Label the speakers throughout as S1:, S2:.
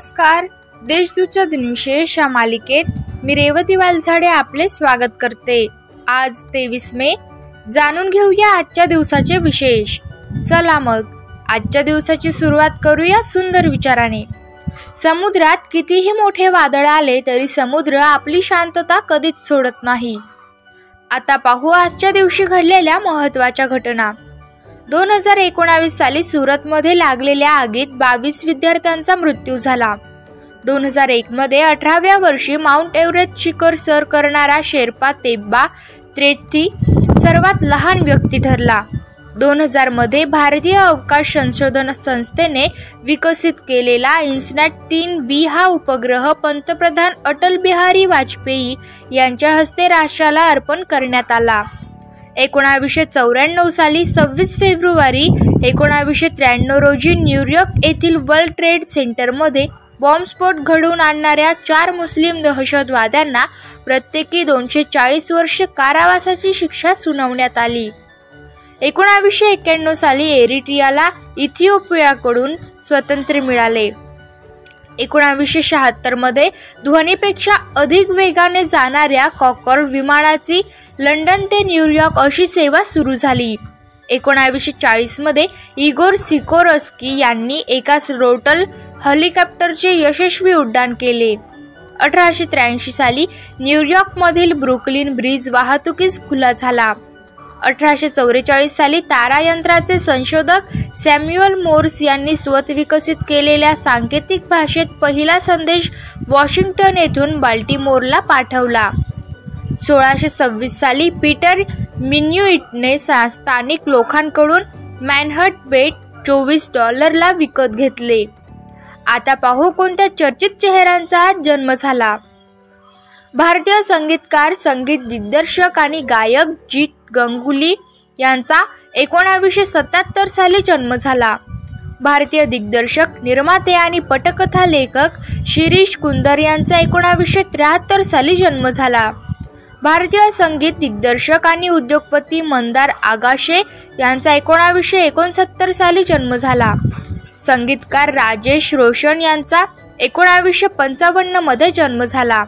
S1: नमस्कार. देशदूतच्या दिनविशेष या मालिकेत मी रेवती वालझाडे आपले स्वागत करते. आज तेवीस मे. जाणून घेऊया आजच्या दिवसाचे विशेष. चला मग आजच्या दिवसाची सुरुवात करूया सुंदर विचाराने. समुद्रात कितीही मोठे वादळ आले तरी समुद्र आपली शांतता कधीच सोडत नाही. आता पाहू आजच्या दिवशी घडलेल्या महत्त्वाच्या घटना. दोन हजार एकोणावीस साली सुरतमध्ये लागलेल्या आगीत बावीस विद्यार्थ्यांचा मृत्यू झाला. दोन हजार एकमध्ये अठराव्या वर्षी माउंट एव्हरेस्ट शिखर सर करणारा शेर्पा तेब्बा त्रेथी सर्वात लहान व्यक्ती ठरला. दोन हजारमध्ये भारतीय अवकाश संशोधन संस्थेने विकसित केलेला इन्सनॅट तीन बी हा उपग्रह पंतप्रधान अटल बिहारी वाजपेयी यांच्या हस्ते राष्ट्राला अर्पण करण्यात आला. एकोणावीसशे चौऱ्याण्णव साली सव्वीस फेब्रुवारी एकोणावीसशे त्र्याण्णव रोजी न्यूयॉर्क येथील वर्ल्ड ट्रेड सेंटरमध्ये बॉम्बस्फोट घडवून आणणाऱ्या चार मुस्लिम दहशतवाद्यांना प्रत्येकी दोनशे चाळीस वर्ष कारावासाची शिक्षा सुनावण्यात आली. एकोणावीसशे एक्क्याण्णव साली एरिट्रियाला इथिओपियाकडून स्वातंत्र्य मिळाले. एकोणावीसशे शहात्तरमध्ये ध्वनीपेक्षा अधिक वेगाने जाणाऱ्या कॉकर विमानाची लंडन ते न्यूयॉर्क अशी सेवा सुरू झाली. एकोणावीसशे चाळीसमध्ये इगोर सिकोरस्की यांनी एका रोटल हेलिकॉप्टरचे यशस्वी उड्डाण केले. अठराशे त्र्याऐंशी साली न्यूयॉर्कमधील ब्रुकलिन ब्रिज वाहतुकीस खुला झाला. अठराशे चौवेचाळीस साली तारायंत्राचे संशोधक सॅम्युअल मोर्स यांनी स्वत विकसित केलेल्या सांकेतिक भाषेत पहिला संदेश वॉशिंग्टन येथून बाल्टीमोरला पाठवला. सोळाशे सव्वीस साली पीटर मिन्युइटने स्थानिक लोकांकडून मॅनहट बेट चोवीस डॉलरला विकत घेतले. आता पाहू कोणत्या चर्चित चेहऱ्यांचा जन्म झाला. भारतीय संगीतकार संगीत दिग्दर्शक आणि गायक जीत गंगुली यांचा एकोणावीसशे सत्याहत्तर साली जन्म झाला. भारतीय दिग्दर्शक निर्माते आणि पटकथा लेखक शिरीष कुंदर यांचा एकोणावीसशे त्र्याहत्तर साली जन्म झाला. भारतीय संगीत दिग्दर्शक आणि उद्योगपती मंदार आगाशे यांचा एकोणावीसशे एकोणसत्तर साली जन्म झाला. संगीतकार राजेश रोशन यांचा एकोणावीसशे पंचावन्नमध्ये जन्म झाला.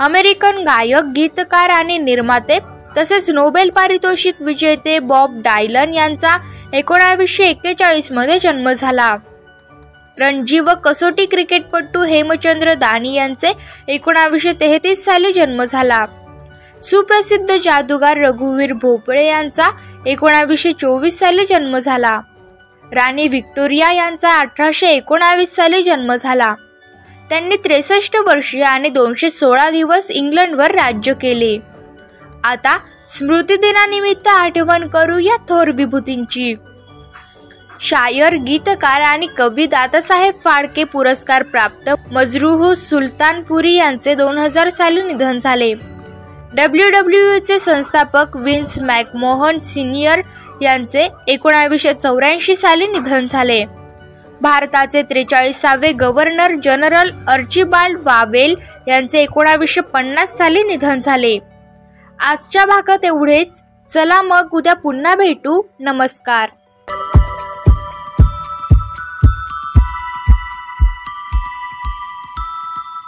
S1: अमेरिकन गायक गीतकार आणि निर्माते तसेच नोबेल पारितोषिक विजेते बॉब डायलन यांचा एकोणावीसशे एक्केचाळीसमध्ये जन्म झाला. रणजी व कसोटी क्रिकेटपटू हेमचंद्र दानी यांचे एकोणावीसशे तेहतीस साली जन्म झाला. सुप्रसिद्ध जादूगार रघुवीर भोपळे यांचा एकोणावीसशे चोवीस साली जन्म झाला. राणी व्हिक्टोरिया यांचा अठराशे एकोणावीस साली जन्म झाला. त्यांनी त्रेसष्ट वर्षे आणि दोनशे सोळा दिवस इंग्लंडवर राज्य केले. आता स्मृतिदिनानिमित्त आठवण करू या थोर विभूतींची. शायर गीतकार आणि कवी दादासाहेब फाळके पुरस्कार प्राप्त मजरूह सुलतानपुरी यांचे दोन हजार साली निधन झाले. डब्ल्यू डब्ल्यू चे संस्थापक विन्स मॅकमोहन सिनियर यांचे एकोणावीसशे चौऱ्याऐंशी साली निधन झाले. भारताचे त्रेचाळीसावे गव्हर्नर जनरल अर्चिबाल्ड वावेल यांचे एकोणावीसशे पन्नास साली निधन झाले. आजच्या भागात एवढेच. चला मग उद्या पुन्हा भेटू. नमस्कार.